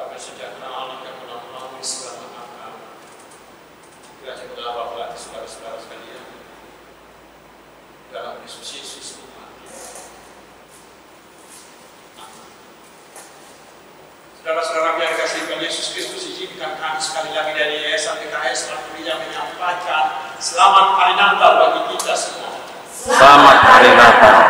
damai sejahtera Allah yang segala saudara-saudara sekalian. Dalam Yesus Yesus Tuhan. Saudara-saudara yang kasih Yesus Kristus izinkan kami sekali lagi dari Yayasan PKS menyampaikan selamat hari Natal bagi kita semua. Selamat hari Natal.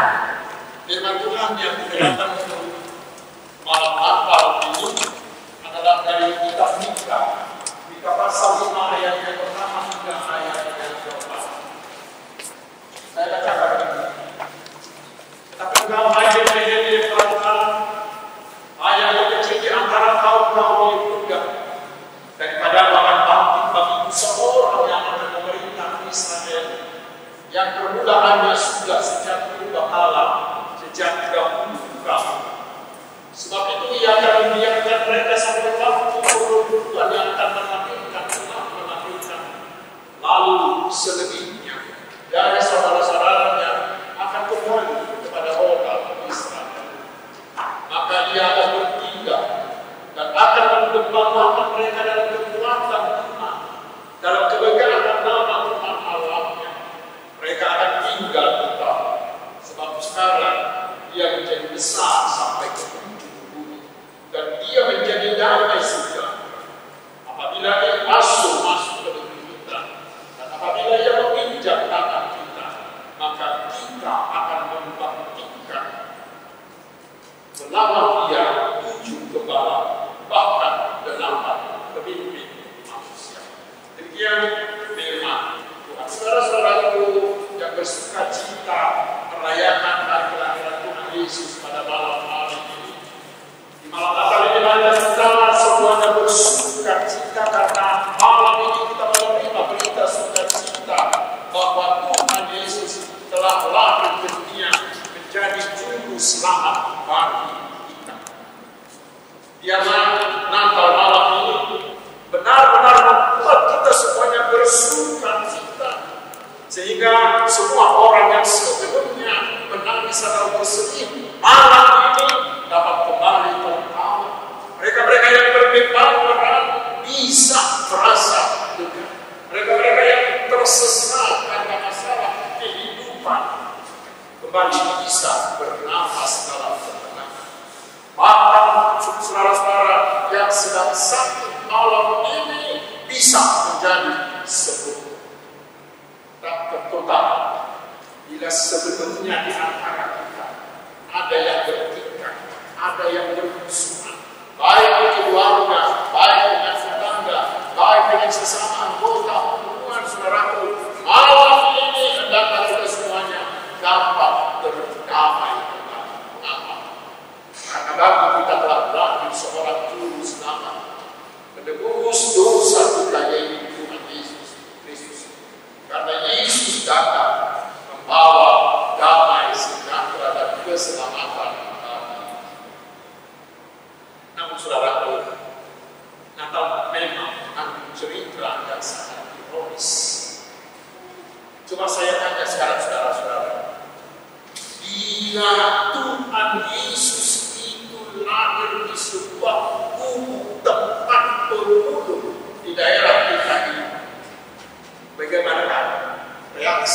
passa ao possuir.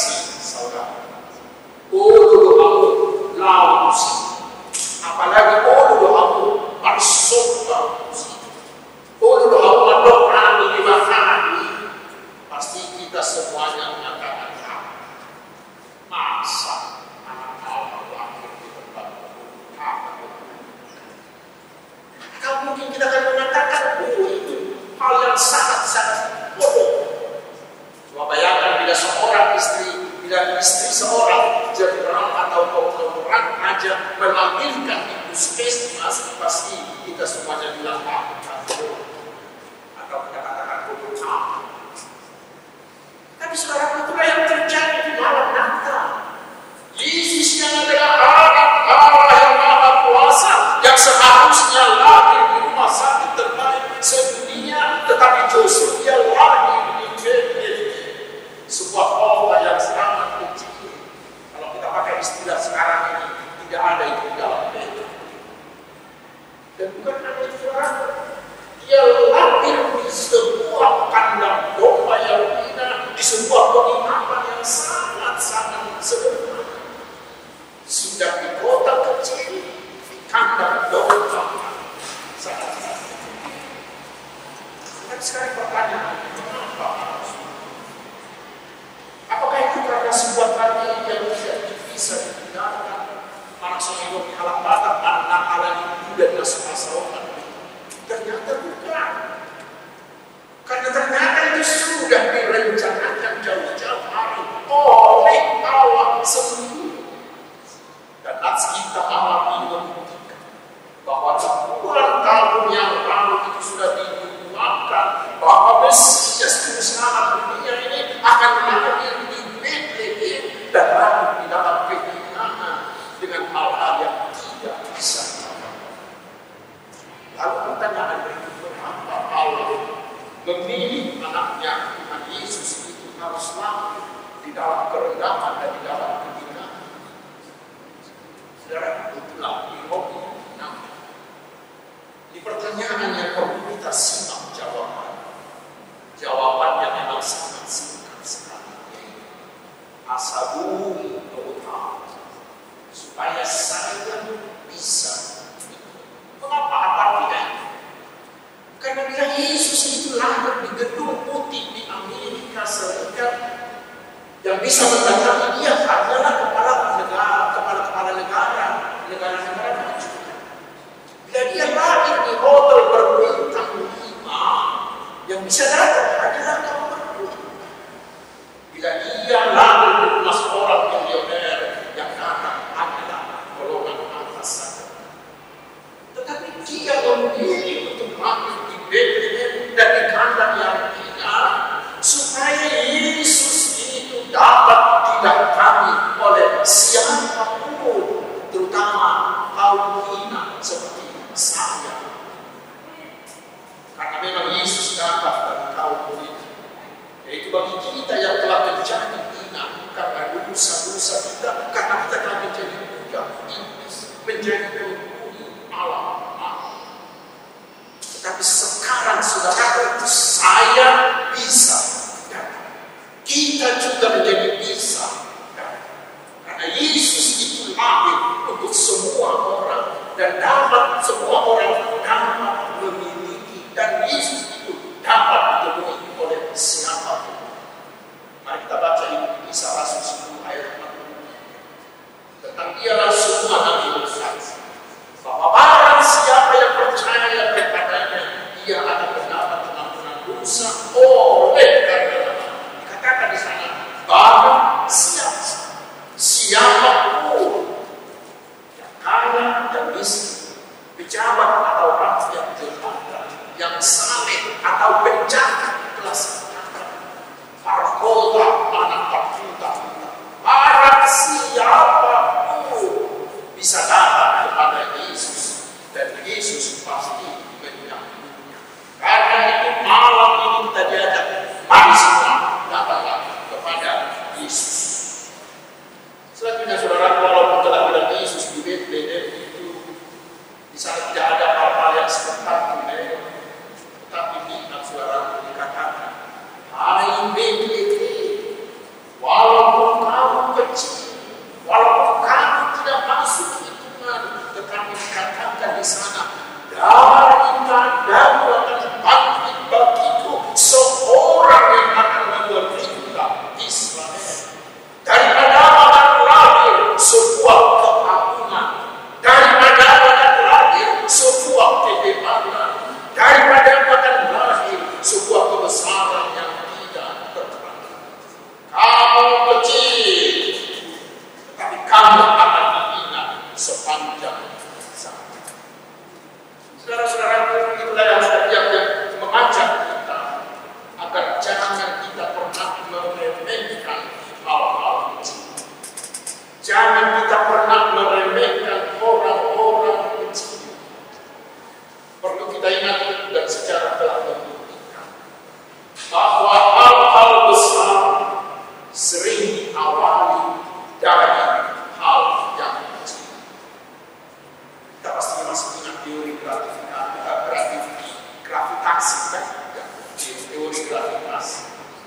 assim, salgado. mengatakan para sahabat halak bata anak ala itu dan nasib masyarakat ternyata bukan. Karena ternyata itu sudah direncanakan jauh-jauh hari. Oleh Allah sendiri. Dan atas kita alami membuktikan bahwa sepuluhan tahun yang lalu itu sudah dibuatkan. Bahwa Mesias itu sangat Nah, Di itulah ironi namanya. Di pertanyaannya komunitas simak jawaban.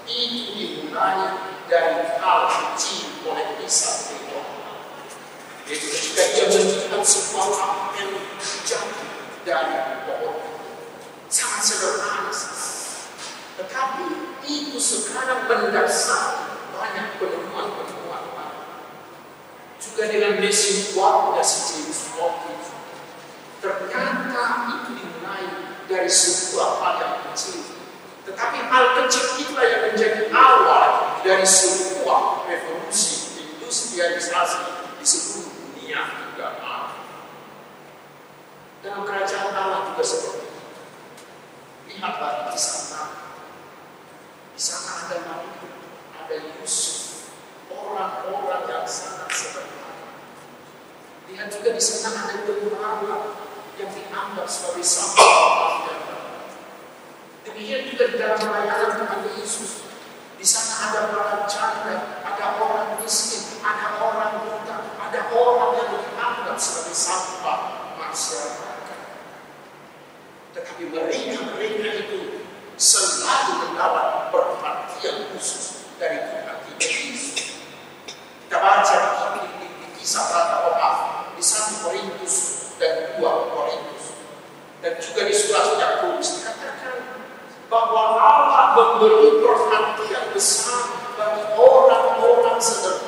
Itu dimulai dari hal miungano oleh chini wanapisa itu ketika katika jambo semua apa yang terjadi dari pohon sangat sederhana. Tetapi itu sekarang mendasar banyak penemuan-penemuan juga dengan mesin kuat dan sejenis waktu ternyata itu dimulai dari sebuah hal yang kecil. Tetapi hal kecil itulah yang menjadi awal dari semua revolusi industrialisasi di seluruh dunia juga Allah. Dalam kerajaan Allah juga seperti itu. Lihatlah di sana. Di sana ada Maria, ada Yusuf, orang-orang yang sangat sederhana. Lihat juga di sana ada gembala yang dianggap sebagai sampah Demikian juga di dalam pelayanan kepada Yesus. Di sana ada orang janda, ada orang miskin, ada orang buta, ada orang yang dianggap sebagai sampah masyarakat. Tetapi mereka-mereka itu selalu mendapat perhatian khusus dari Tuhan kita Yesus. Kita baca di, di, di kisah Rata Omaf, di 1 Korintus dan dua Korintus dan juga di surat Yakobus bahwa Allah memberi perhatian besar bagi orang-orang sederhana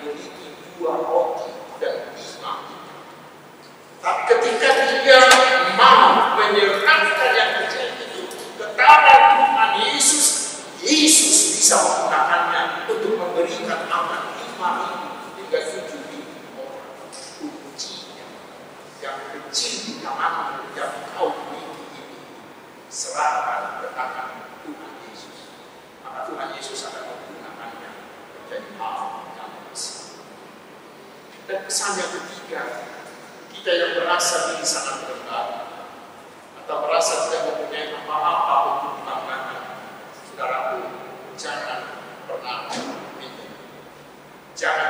memiliki dua roti dan pisma. Tapi ketika dia mau menyerahkan yang kecil itu kepada Tuhan Yesus, Yesus bisa pesanda ketiga, kita yang merasa diri sangat rendah, atau merasa tidak mempunyai apa-apa untuk kebanggaan, saudaraku, jangan pernah begitu. Jangan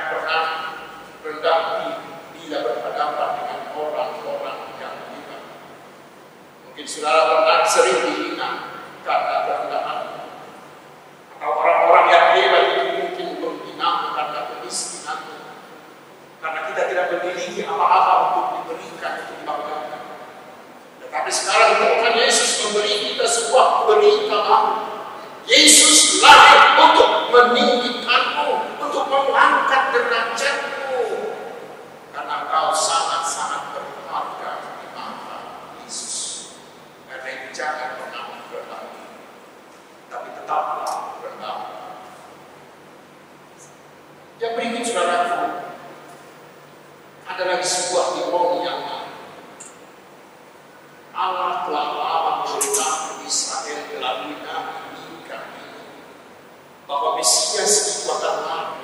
sebuah teori yang Allah telah melawan cerita Israel melalui Nabi kami bahwa Mesias di adalah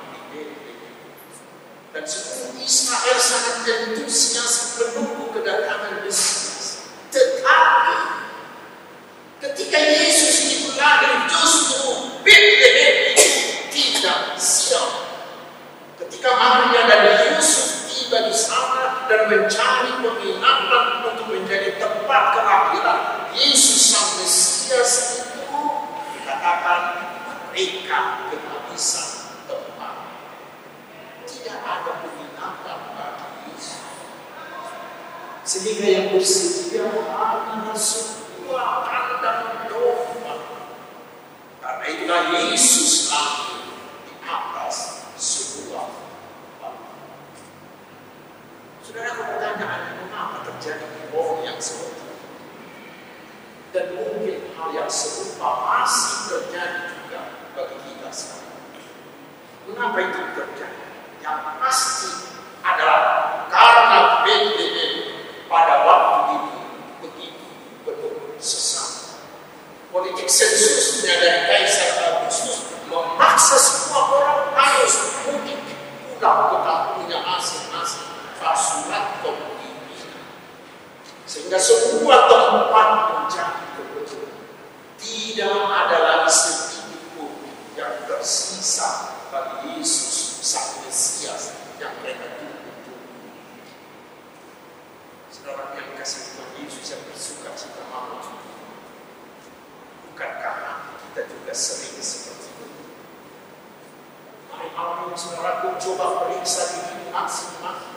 dan sebelum Israel sangat antusias menunggu kedatangan Mesias. Tetapi ketika Yesus itu lahir justru Bethlehem tidak siap. Ketika Maria dan dan mencari penginapan untuk menjadi tempat kelahiran Yesus sang Mesias itu dikatakan mereka kehabisan tempat. Tidak ada penginapan bagi Yesus. Sehingga yang bersedia hanya sebuah kandang domba. Karena itulah Yesus lahir di atas sebuah batu. Saudara pertanyaan mengapa terjadi bohong yang seperti itu? Dan mungkin hal yang serupa masih terjadi juga bagi kita sekarang. Mengapa itu terjadi? Yang pasti adalah karena Bethlehem pada waktu ini begitu penuh sesat. Politik sensusnya dari Kaisar Agustus memaksa semua orang harus mudik pulang ke kampungnya masing-masing pasukan pemimpinan. Sehingga semua tempat menjadi kebetulan. Tidak ada lagi sedikit pun yang tersisa bagi Yesus sang Mesias yang mereka tunggu-tunggu. Saudara yang kasih Tuhan Yesus yang bersuka cita malam Bukankah kita juga sering seperti itu? Mari malam ini saudaraku coba periksa diri masing-masing.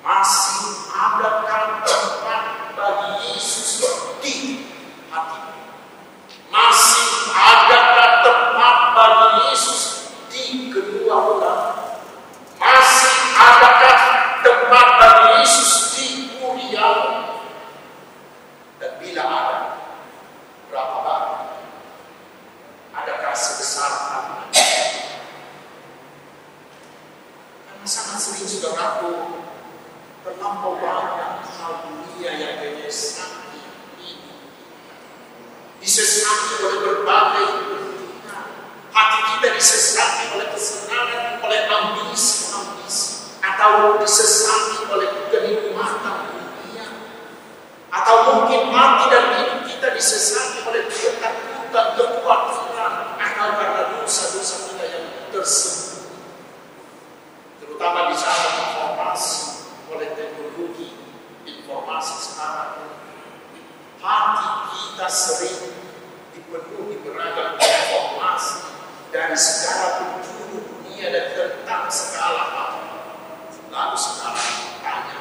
Masih adakah tempat bagi Yesus di hati? Masih adakah tempat bagi Yesus di keluarga? Masih adakah tempat bagi Yesus di kuliah? Dan bila ada, berapa banyak? Adakah sebesar apa? Karena sangat sering saudaraku terlampau banyak hal dunia yang menyesati hidup disesati oleh berbagai. Hati kita disesati oleh kesenangan, oleh ambisi-ambisi, atau disesati oleh kenikmatan dunia, atau mungkin mati dan hidup kita disesati oleh ketakutan, kekhawatiran, atau karena dosa-dosa kita yang tersembunyi. Terutama di saat informasi oleh teknologi informasi sekarang. Hati kita sering dipenuhi beragam informasi dari segala penjuru dunia dan tentang segala hal. Lalu sekarang tanya,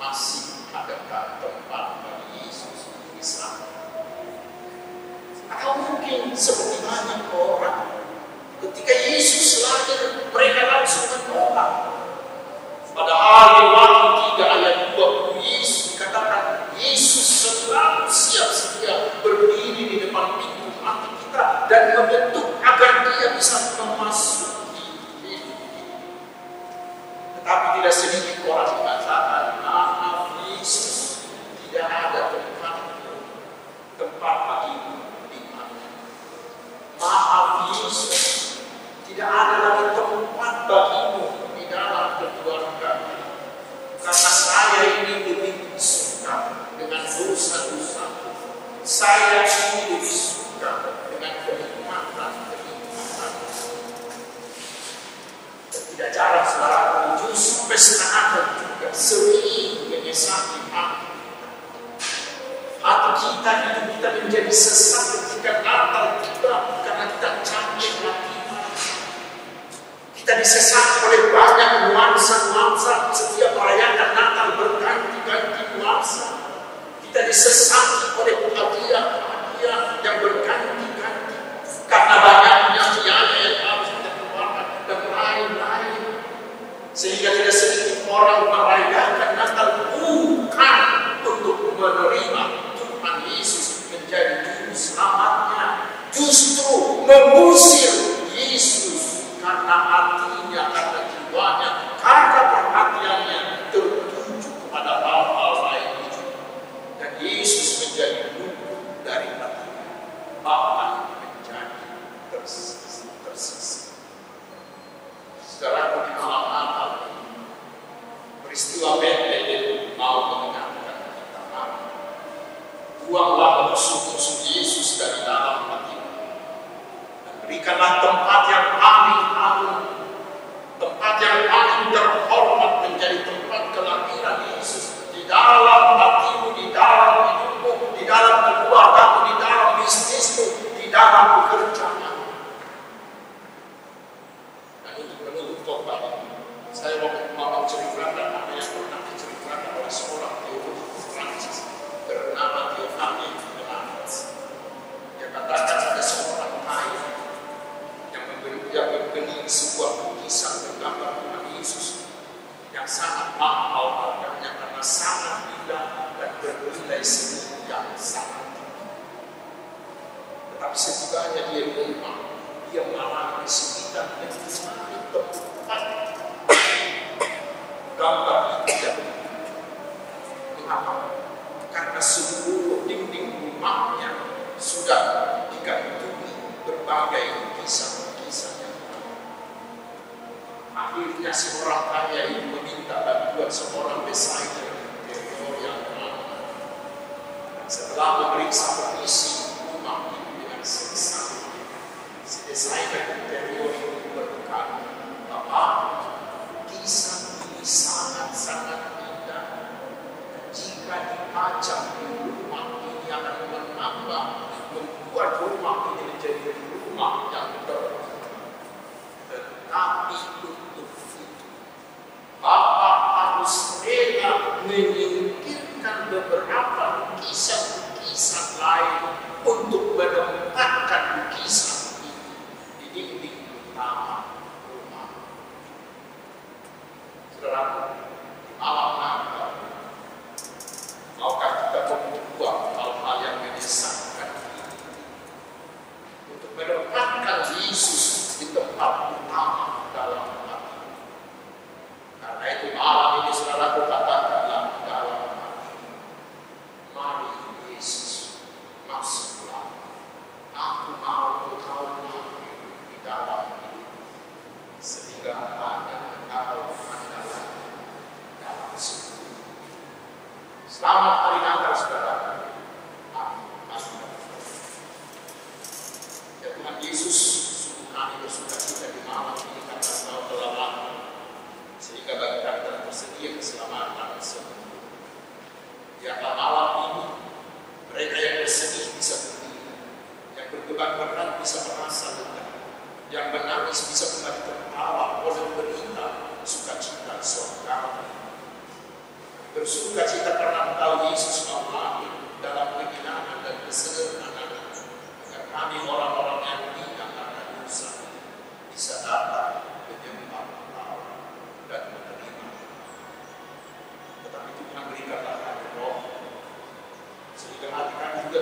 masih adakah tempat bagi Yesus di sana? Atau mungkin seperti banyak orang ketika Yesus lahir mereka langsung menolak Padahal di waktu 3 ayat 20 Yesus dikatakan Yesus selalu siap sedia berdiri di depan pintu hati kita dan membentuk agar dia bisa memasuki hidup kita. Tetapi tidak sedikit orang mengatakan maaf Yesus tidak ada tempat tempat bagimu di mana. Maaf Yesus tidak ada lagi tempat bagimu di dalam keluarga. Karena saya ini lebih suka dengan dosa-dosa. Saya ini lebih suka dengan kenikmatan-kenikmatan. Dan tidak jarang saudara justru pesta Natal juga menyesati hati. Hati kita, hidup kita menjadi sesat ketika Natal kita karena kita capek hati kita disesat oleh banyak nuansa-nuansa setiap merayakan Natal berganti-ganti nuansa. Kita disesati oleh hadiah-hadiah Karena tempat yang paling agung, tempat yang paling terhormat menjadi tempat kelahiran Yesus di dalam hatimu, di dalam hidupmu, di dalam keluargamu, di dalam bisnismu, di dalam bekerja.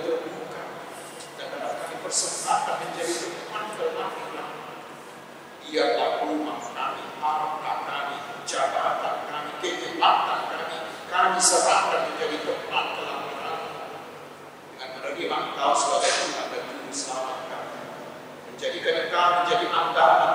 terbuka dan hendak kami persembahkan menjadi teman kami Ialah rumah kami, harta kami, jabatan kami, kehebatan kami, kami serahkan menjadi tempat kelamin. Dengan menerima Engkau sebagai Tuhan dan Juru Selamat kami, menjadikan Engkau menjadi andalan